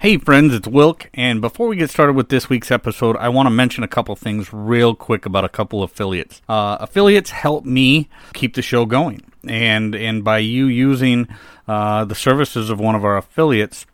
Hey, friends, it's Wilk. And before we get started with this week's episode, I want to mention a couple things real quick about a couple affiliates. Uh, affiliates help me keep the show going. And, and by you using uh, the services of one of our affiliates,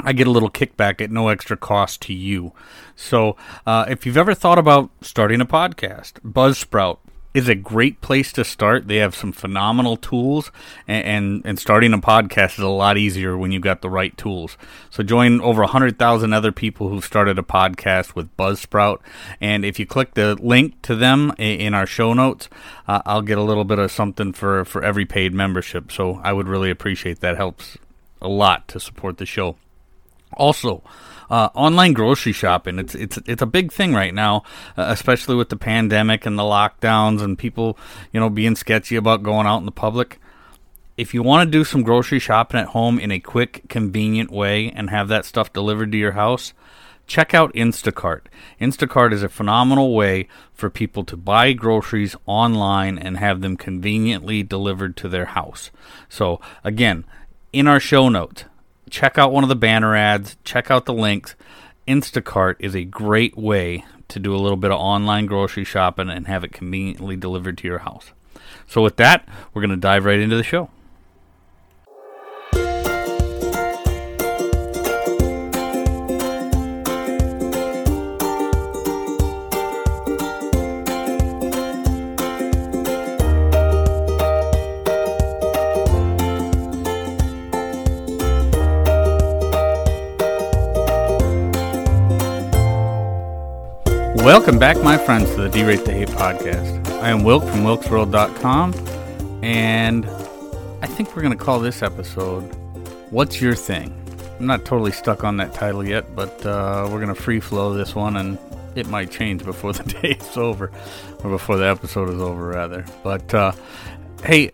I get a little kickback at no extra cost to you. So, uh, if you've ever thought about starting a podcast, Buzzsprout is a great place to start. They have some phenomenal tools, and, and, and starting a podcast is a lot easier when you've got the right tools. So join over 100,000 other people who've started a podcast with Buzzsprout. And if you click the link to them in our show notes, uh, I'll get a little bit of something for, for every paid membership. So I would really appreciate that. Helps a lot to support the show. Also, uh, online grocery shopping it's it's it's a big thing right now, uh, especially with the pandemic and the lockdowns and people you know being sketchy about going out in the public. If you want to do some grocery shopping at home in a quick, convenient way and have that stuff delivered to your house, check out Instacart. Instacart is a phenomenal way for people to buy groceries online and have them conveniently delivered to their house. So, again, in our show notes, check out one of the banner ads, check out the links. Instacart is a great way to do a little bit of online grocery shopping and have it conveniently delivered to your house. So, with that, we're going to dive right into the show. Welcome back, my friends, to the D-Rate the Hate podcast. I am Wilk from wilksworld.com, and I think we're going to call this episode What's Your Thing? I'm not totally stuck on that title yet, but uh, we're going to free flow this one, and it might change before the day is over, or before the episode is over, rather. But uh, hey,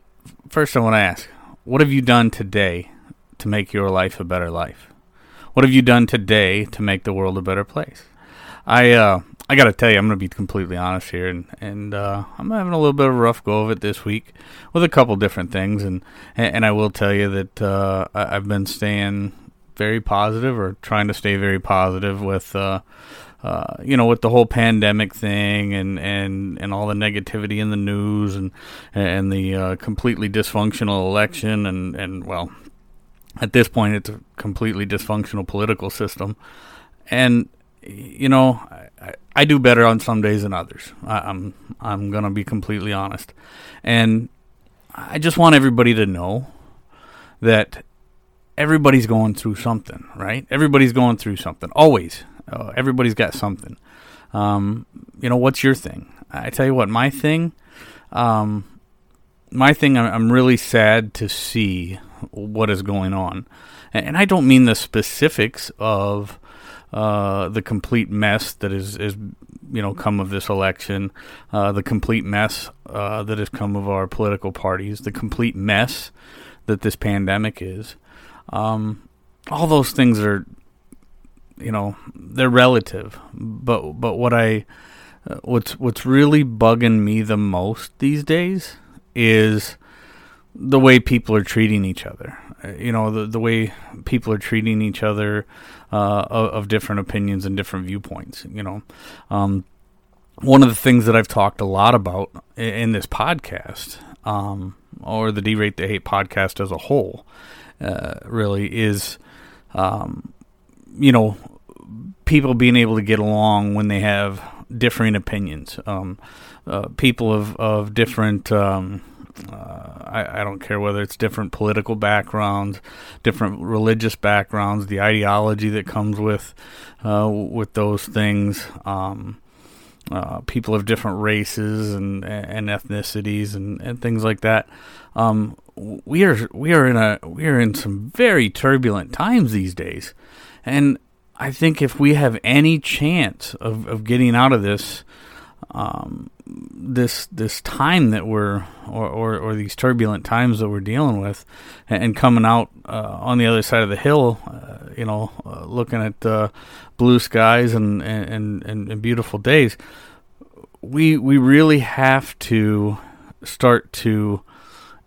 first I want to ask, what have you done today to make your life a better life? What have you done today to make the world a better place? I uh, I got to tell you, I'm going to be completely honest here, and and uh, I'm having a little bit of a rough go of it this week with a couple different things, and and I will tell you that uh, I've been staying very positive or trying to stay very positive with. Uh, uh, you know, with the whole pandemic thing and, and, and all the negativity in the news and and the uh, completely dysfunctional election and, and well, at this point, it's a completely dysfunctional political system, and you know, I, I, do better on some days than others. I, I'm I'm gonna be completely honest, and I just want everybody to know that everybody's going through something, right? Everybody's going through something. Always, uh, everybody's got something. Um, you know, what's your thing? I tell you what, my thing, um, my thing. I'm really sad to see what is going on, and I don't mean the specifics of uh, the complete mess that is, is you know come of this election, uh, the complete mess uh, that has come of our political parties, the complete mess that this pandemic is. Um, all those things are, you know, they're relative. But but what I uh, what's what's really bugging me the most these days is the way people are treating each other. Uh, you know, the the way people are treating each other uh, of, of, different opinions and different viewpoints. You know, um, one of the things that I've talked a lot about in, this podcast, um, or the D-Rate the Hate podcast as a whole, uh, really is, um, you know, people being able to get along when they have differing opinions. Um, uh, people of of different um, uh, I, I, don't care whether it's different political backgrounds, different religious backgrounds, the ideology that comes with uh, with those things. Um, uh, people of different races and, and ethnicities and, and things like that. Um, we are we are in a we are in some very turbulent times these days, and I think if we have any chance of, of getting out of this, um, this this time that we're or, or, or these turbulent times that we're dealing with, and, coming out uh, on the other side of the hill, uh, you know, uh, looking at uh, blue skies and, and, and, and beautiful days, we we really have to start to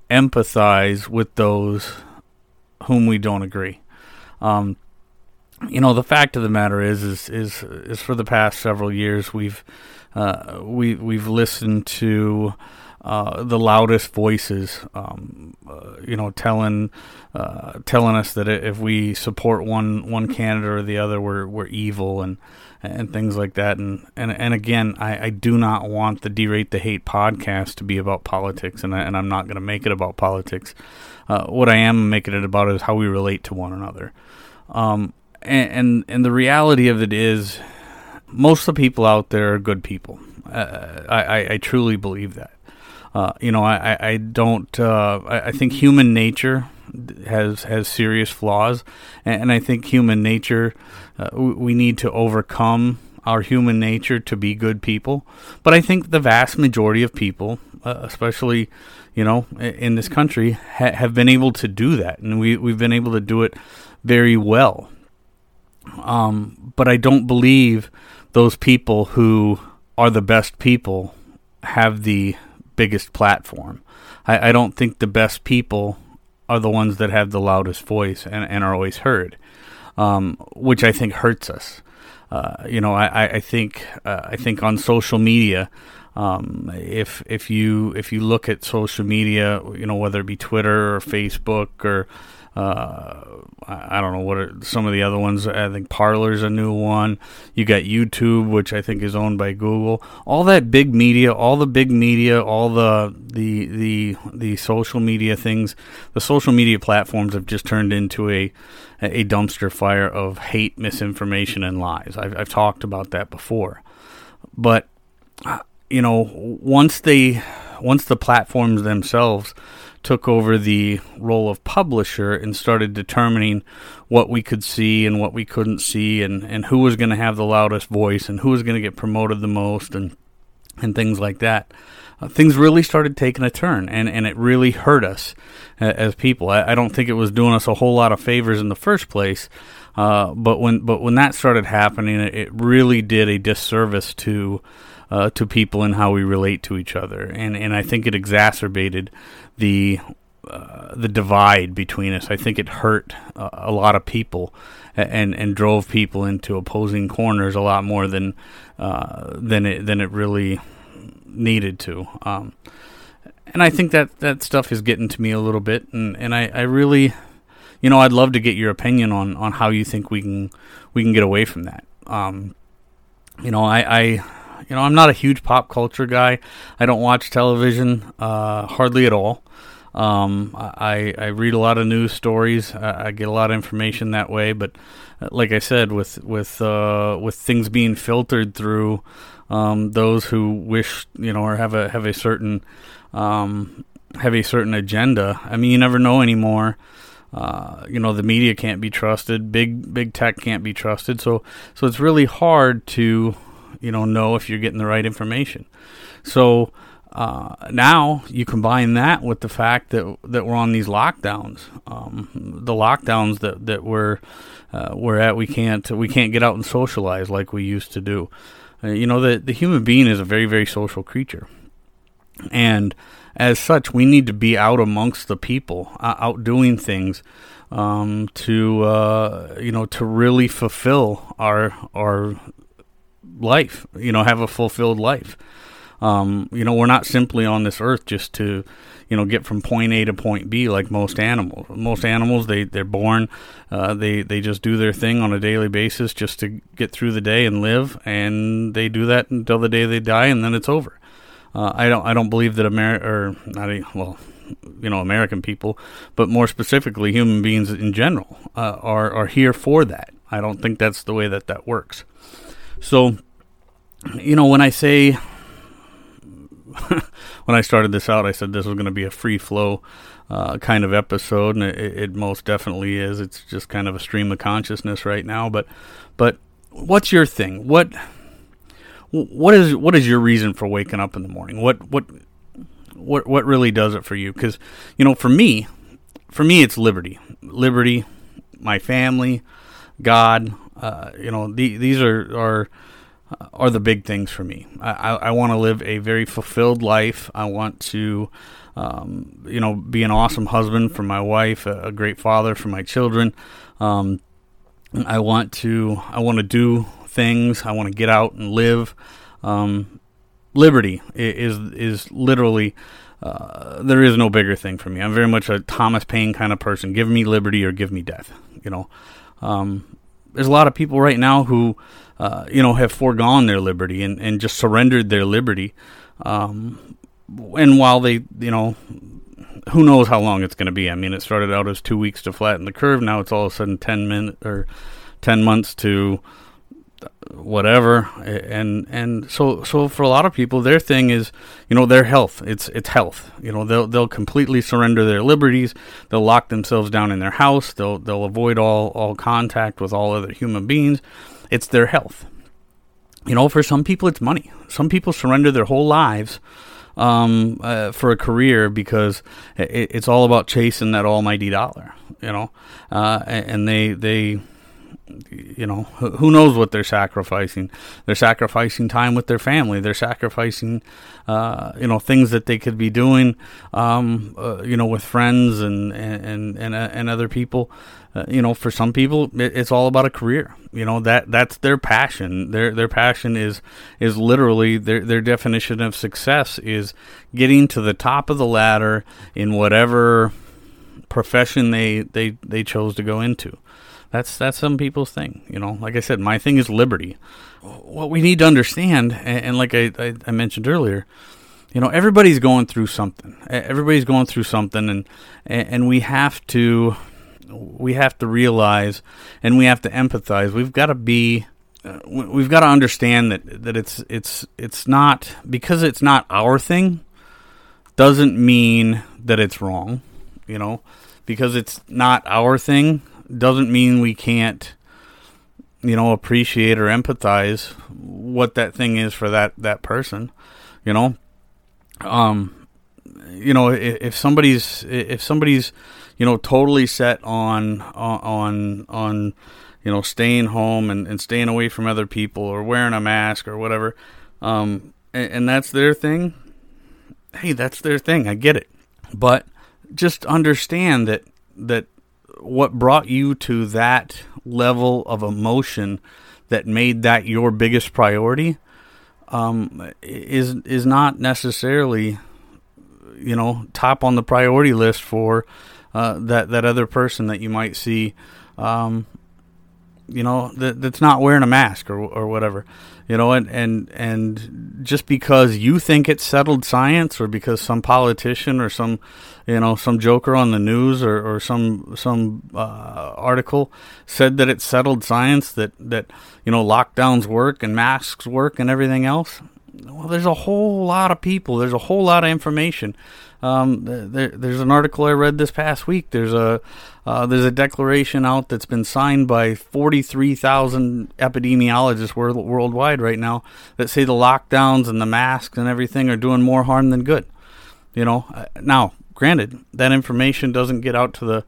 empathize with those whom we don't agree. Um, you know, the fact of the matter is, is, is, is for the past several years we've uh, we we've listened to uh, the loudest voices, um, uh, you know, telling uh, telling us that if we support one one candidate or the other, we're we're evil and and things like that. And and and again, I, I do not want the derate the hate podcast to be about politics, and I, and I'm not going to make it about politics. Uh, what I am making it about is how we relate to one another. Um, and, and and the reality of it is, most of the people out there are good people. Uh, I, I truly believe that. Uh, you know, I, I don't. Uh, I, I, think human nature has has serious flaws, and, I think human nature uh, we need to overcome our human nature to be good people. But I think the vast majority of people, uh, especially you know in this country, ha- have been able to do that, and we we've been able to do it very well. Um, but I don't believe those people who are the best people have the biggest platform. I, I don't think the best people are the ones that have the loudest voice and, and are always heard, um, which I think hurts us. Uh, you know, I, I think uh, I think on social media, um, if if you if you look at social media, you know whether it be Twitter or Facebook or uh, I don't know what are some of the other ones. I think Parler's a new one. You got YouTube, which I think is owned by Google. All that big media, all the big media, all the the the the social media things. The social media platforms have just turned into a a dumpster fire of hate, misinformation, and lies. I've, I've talked about that before, but you know, once they once the platforms themselves took over the role of publisher and started determining what we could see and what we couldn't see and, and who was going to have the loudest voice and who was going to get promoted the most and and things like that. Uh, things really started taking a turn and, and it really hurt us uh, as people. I, I, don't think it was doing us a whole lot of favors in the first place. Uh, but when but when that started happening, it, it really did a disservice to uh, to people and how we relate to each other, and and I think it exacerbated the uh, the divide between us. I think it hurt uh, a lot of people and and drove people into opposing corners a lot more than uh, than it than it really needed to. Um, and I think that that stuff is getting to me a little bit, and and I, I really, you know, I'd love to get your opinion on on how you think we can we can get away from that. Um, you know, I, I you know, I'm not a huge pop culture guy. I don't watch television uh, hardly at all. Um, I, I read a lot of news stories. I, I, get a lot of information that way. But uh, like I said, with with uh, with things being filtered through um, those who wish, you know, or have a have a certain um, have a certain agenda. I mean, you never know anymore. Uh, you know, the media can't be trusted. Big big tech can't be trusted. So so it's really hard to you know know if you're getting the right information. So uh, now you combine that with the fact that that we're on these lockdowns, um, the lockdowns that that we're uh, we're at, we can't we can't get out and socialize like we used to do. Uh, you know, the the human being is a very very social creature, and as such, we need to be out amongst the people, uh, out doing things um, to uh, you know to really fulfill our our life, you know, have a fulfilled life. Um, you know, we're not simply on this earth just to, you know, get from point A to point B like most animals. Most animals, they they're born, uh, they they just do their thing on a daily basis just to get through the day and live, and they do that until the day they die, and then it's over. Uh, I don't I don't believe that America or not well, you know, American people, but more specifically, human beings in general uh, are are here for that. I don't think that's the way that that works. So, you know, when I say, when I started this out, I said this was going to be a free flow uh, kind of episode, and it, it, most definitely is. It's just kind of a stream of consciousness right now. But, but what's your thing? What, what is what is your reason for waking up in the morning? What what what what really does it for you? Because you know, for me, for me, it's liberty, liberty, my family, God, uh, you know, the, these are are are the big things for me. I, I, I want to live a very fulfilled life. I want to, um, you know, be an awesome husband for my wife, a, a great father for my children. Um, I want to I want to do things. I want to get out and live. Um, liberty is is literally uh, there is no bigger thing for me. I'm very much a Thomas Paine kind of person. Give me liberty or give me death. You know, um, there's a lot of people right now who uh, you know have foregone their liberty and, and just surrendered their liberty. Um, and while they you know who knows how long it's going to be. I mean, it started out as two weeks to flatten the curve. Now it's all of a sudden ten minutes or ten months to whatever and and so so for a lot of people their thing is you know their health. It's it's health. You know they'll they'll completely surrender their liberties. They'll lock themselves down in their house. They'll they'll avoid all all contact with all other human beings. It's their health. You know for some people it's money. Some people surrender their whole lives um, uh, for a career because it, it's all about chasing that almighty dollar you know? Uh, and they they you know, who knows what they're sacrificing? They're sacrificing time with their family. They're sacrificing, uh, you know, things that they could be doing, um, uh, you know, with friends and and and and other people. Uh, you know, for some people, it, it's all about a career. You know that that's their passion. Their their passion is is literally their their definition of success is getting to the top of the ladder in whatever profession they they they chose to go into. That's that's some people's thing, you know. Like I said, my thing is liberty. What we need to understand, and, and like I, I, I mentioned earlier, you know, everybody's going through something. Everybody's going through something, and and we have to we have to realize and we have to empathize. We've got to be uh, we've got to understand that that it's it's it's not because it's not our thing doesn't mean that it's wrong, you know, because it's not our thing doesn't mean we can't you know appreciate or empathize what that thing is for that that person you know? Um you know if, if somebody's if somebody's you know totally set on on on you know staying home and, and staying away from other people or wearing a mask or whatever um and, and that's their thing hey that's their thing. I get it. But just understand that that what brought you to that level of emotion that made that your biggest priority um, is is not necessarily you know top on the priority list for uh, that that other person that you might see um, you know that that's not wearing a mask or or whatever you know and and and just because you think it's settled science or because some politician or some you know some joker on the news or, or some some uh, article said that it's settled science that that you know lockdowns work and masks work and everything else well there's a whole lot of people there's a whole lot of information um, there, there's an article I read this past week. There's a uh, there's a declaration out that's been signed by 43,000 epidemiologists world, worldwide right now that say the lockdowns and the masks and everything are doing more harm than good. You know, uh, now granted that information doesn't get out to the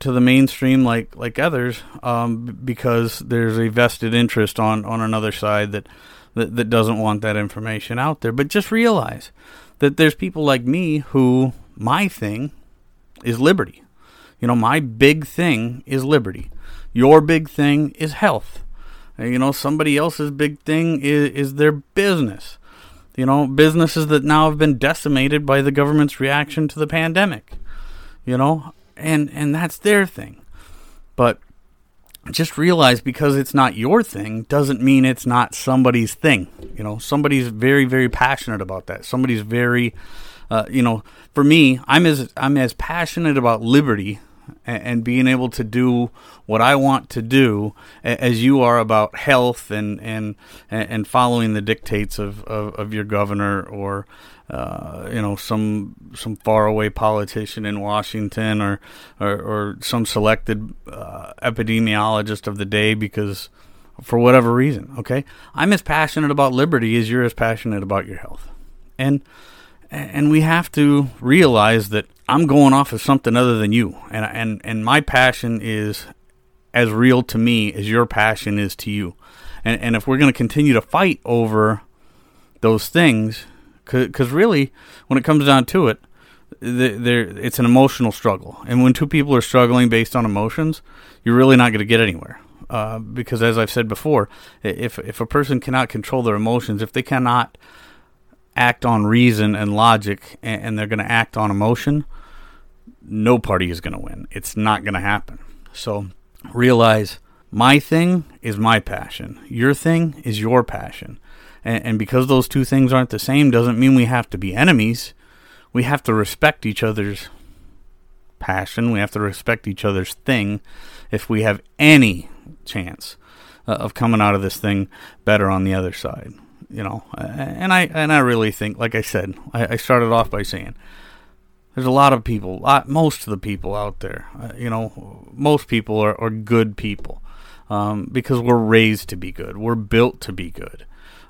to the mainstream like like others um, because there's a vested interest on on another side that, that that doesn't want that information out there. But just realize that there's people like me who my thing is liberty. You know, my big thing is liberty. Your big thing is health. You know, somebody else's big thing is, is their business. You know, businesses that now have been decimated by the government's reaction to the pandemic. You know, and and that's their thing. But just realize because it's not your thing doesn't mean it's not somebody's thing. You know, somebody's very, very passionate about that. Somebody's very, uh, you know, for me, I'm as I'm as passionate about liberty and, being able to do what I want to do as you are about health and and and following the dictates of, of, of your governor or uh, you know some some faraway politician in Washington or or, or some selected uh, epidemiologist of the day because for whatever reason. Okay, I'm as passionate about liberty as you're as passionate about your health, and and we have to realize that I'm going off of something other than you, and and and my passion is as real to me as your passion is to you, and and if we're going to continue to fight over those things because really, when it comes down to it, there it's an emotional struggle, and when two people are struggling based on emotions, you're really not going to get anywhere. Uh, because as I've said before, if if a person cannot control their emotions, if they cannot act on reason and logic, and, and they're going to act on emotion, no party is going to win. It's not going to happen. So realize my thing is my passion. Your thing is your passion. And, and because those two things aren't the same, doesn't mean we have to be enemies. We have to respect each other's passion. We have to respect each other's thing if we have any chance uh, of coming out of this thing better on the other side. You know, and I and I really think, like I said, I, I started off by saying there's a lot of people, lot, most of the people out there. Uh, you know, most people are, are good people um, because we're raised to be good. We're built to be good.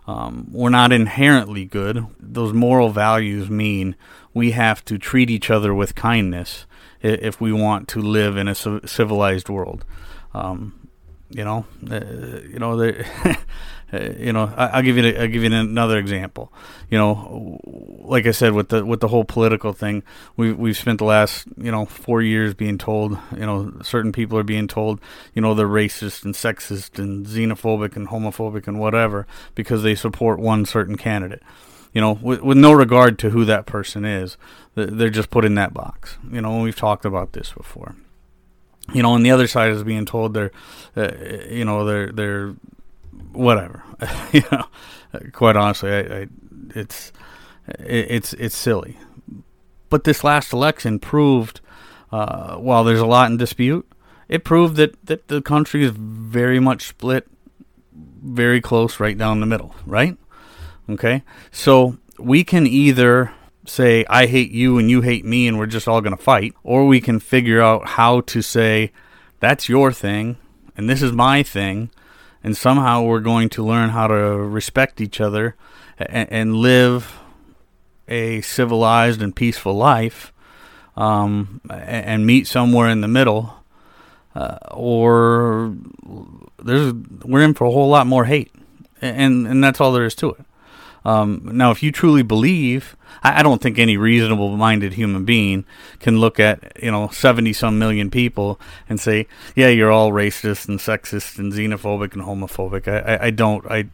Um, we're not inherently good. Those moral values mean we have to treat each other with kindness if we want to live in a civilized world. Um, you know, uh, you know, you know, I, will give you I'll give you another example. You know, like I said with the with the whole political thing, we we've spent the last you know four years being told, you know, certain people are being told, you know, they're racist and sexist and xenophobic and homophobic and whatever because they support one certain candidate. You know, with, with no regard to who that person is, they're just put in that box. You know, and we've talked about this before you know, on the other side is being told they're, uh, you know, they're they're whatever. you know, quite honestly, I, I, it's it's it's silly. But this last election proved, uh, while there's a lot in dispute, it proved that that the country is very much split, very close, right down the middle. Right? Okay, so we can either say I hate you and you hate me and we're just all going to fight, or we can figure out how to say that's your thing and this is my thing and somehow we're going to learn how to respect each other and, and live a civilized and peaceful life um, and meet somewhere in the middle uh, or there's we're in for a whole lot more hate. And and that's all there is to it um, now, if you truly believe, I, I don't think any reasonable-minded human being can look at you know seventy some million people and say, "Yeah, you're all racist and sexist and xenophobic and homophobic." I, I, I don't. I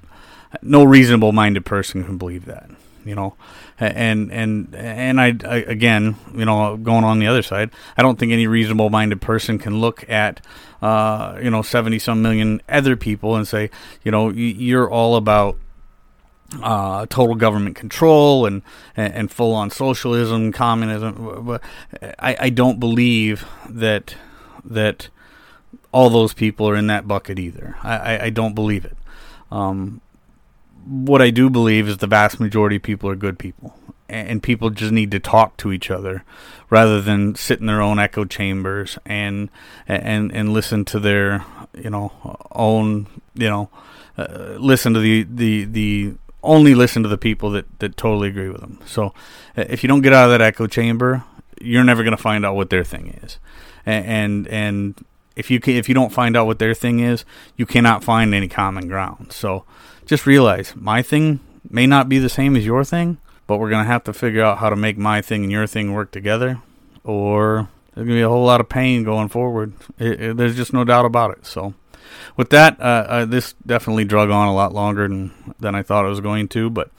no reasonable-minded person can believe that. You know, and and and I, I again, you know, going on the other side, I don't think any reasonable-minded person can look at uh, you know seventy some million other people and say, you know, you're all about uh, total government control and, and, and full on socialism, communism. But I, I don't believe that that all those people are in that bucket either. I, I, I don't believe it. Um, what I do believe is the vast majority of people are good people, and people just need to talk to each other rather than sit in their own echo chambers and and and listen to their you know own you know uh, listen to the the the only listen to the people that, that totally agree with them. So uh, if you don't get out of that echo chamber, you're never going to find out what their thing is. And, and, if you if you don't find out what their thing is, you cannot find any common ground. So just realize my thing may not be the same as your thing, but we're going to have to figure out how to make my thing and your thing work together or there's going to be a whole lot of pain going forward. It, it, there's just no doubt about it. So with that, uh, uh, this definitely drug on a lot longer than than I thought it was going to, but.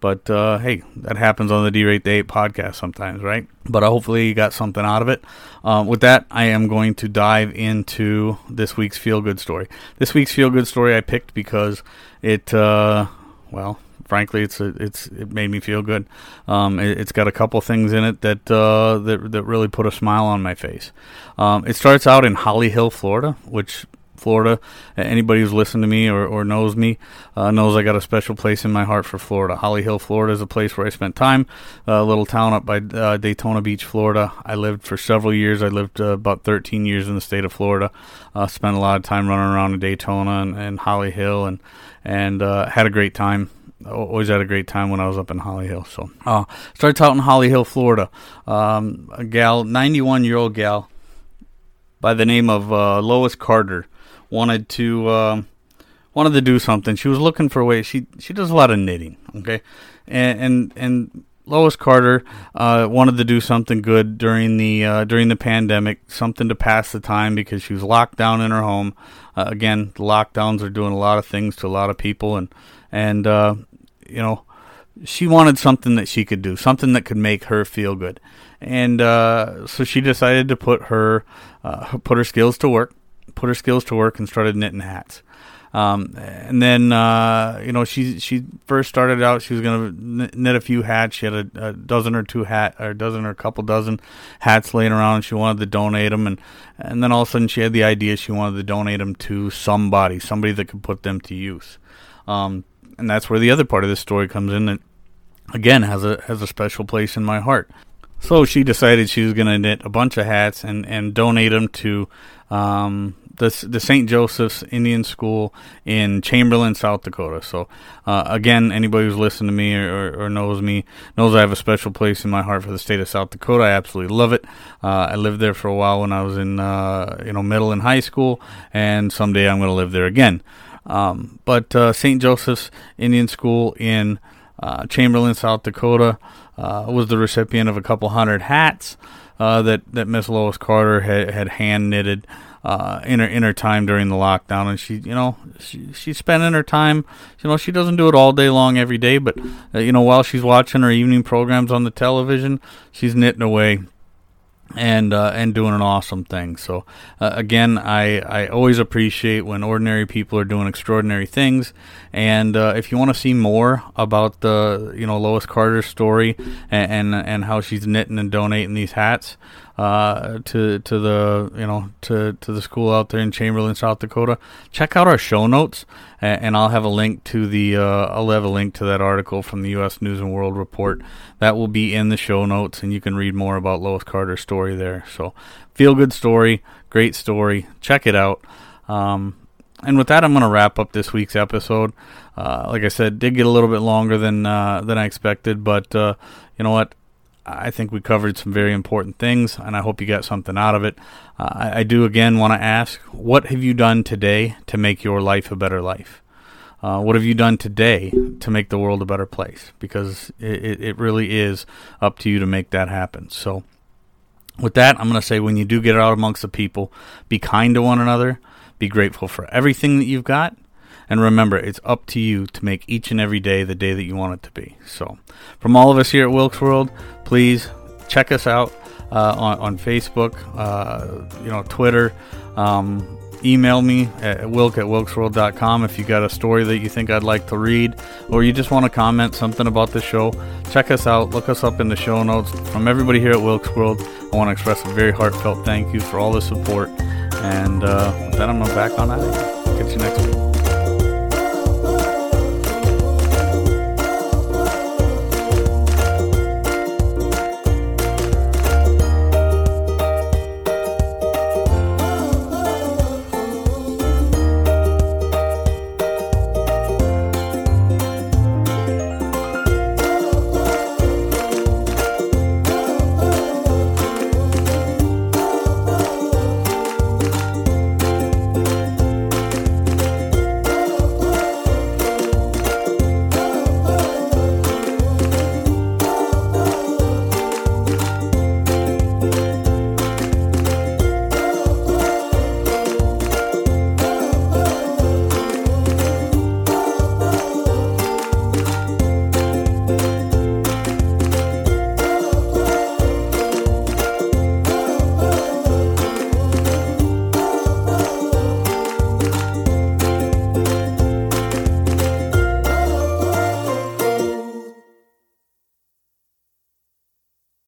But uh, hey, that happens on the D-Rate the Hate podcast sometimes, right? But hopefully you got something out of it. Um, with that, I am going to dive into this week's feel-good story. This week's feel-good story I picked because it, uh, well, frankly, it's a, it's it made me feel good. Um, it, has got a couple things in it that uh, that that really put a smile on my face. Um, it starts out in Holly Hill, Florida, which Florida. Anybody who's listened to me or, or knows me uh, knows I got a special place in my heart for Florida. Holly Hill, Florida is a place where I spent time. A little town up by uh, Daytona Beach, Florida. I lived for several years. I lived uh, about 13 years in the state of Florida. Uh, spent a lot of time running around in Daytona and, and Holly Hill and and uh, had a great time always had a great time when I was up in Holly Hill. So, uh, starts out in Holly Hill, Florida. Um, a gal, 91 year old gal by the name of uh, Lois Carter wanted to uh, wanted to do something. She was looking for a way. She she does a lot of knitting. Okay, and and and Lois Carter uh, wanted to do something good during the uh, during the pandemic, something to pass the time because she was locked down in her home. Uh, again, the lockdowns are doing a lot of things to a lot of people, and and uh, you know she wanted something that she could do, something that could make her feel good, and uh, so she decided to put her uh, put her skills to work, put her skills to work, and started knitting hats. Um, and then uh, you know she she first started out she was gonna knit a few hats. She had a, a, dozen or two hat or a dozen or a couple dozen hats laying around. And she wanted to donate them, and and then all of a sudden she had the idea she wanted to donate them to somebody, somebody that could put them to use. Um, and that's where the other part of this story comes in. That again has a has a special place in my heart. So she decided she was going to knit a bunch of hats and, and donate them to um, the the St. Joseph's Indian School in Chamberlain, South Dakota. So uh, again, anybody who's listened to me or, or, knows me knows I have a special place in my heart for the state of South Dakota. I absolutely love it. Uh, I lived there for a while when I was in uh, you know middle and high school, and someday I'm going to live there again. Um, but uh, St. Joseph's Indian School in uh, Chamberlain, South Dakota, uh, was the recipient of a couple hundred hats that that Miss Lois Carter had, had hand knitted uh, in her in her time during the lockdown, and she, you know, she she's spending her time. You know, she doesn't do it all day long every day, but uh, you know, while she's watching her evening programs on the television, she's knitting away and uh, and doing an awesome thing. So uh, again, I I always appreciate when ordinary people are doing extraordinary things. And uh, if you want to see more about the you know Lois Carter's story and, and, and how she's knitting and donating these hats, uh, to to the you know to to the school out there in Chamberlain, South Dakota. Check out our show notes, and, and I'll have a link to the uh, I'll have a link to that article from the U.S. News and World Report that will be in the show notes, and you can read more about Lois Carter's story there. So, feel good story, great story. Check it out. Um, and with that, I'm going to wrap up this week's episode. Uh, like I said, did get a little bit longer than uh, than I expected, but uh, you know what? I think we covered some very important things, and I hope you got something out of it. Uh, I, do again want to ask what have you done today to make your life a better life? Uh, what have you done today to make the world a better place? Because it, it really is up to you to make that happen. So, with that, I'm going to say when you do get out amongst the people, be kind to one another, be grateful for everything that you've got, and remember, it's up to you to make each and every day the day that you want it to be. So, from all of us here at Wilkes World, please check us out uh, on, on, Facebook, uh, you know, Twitter. Um, email me at wilk at wilkesworld.com if you got a story that you think I'd like to read or you just want to comment something about the show. Check us out. Look us up in the show notes. From everybody here at Wilkes World, I want to express a very heartfelt thank you for all the support. And uh, with that, I'm back on out. Catch you next week.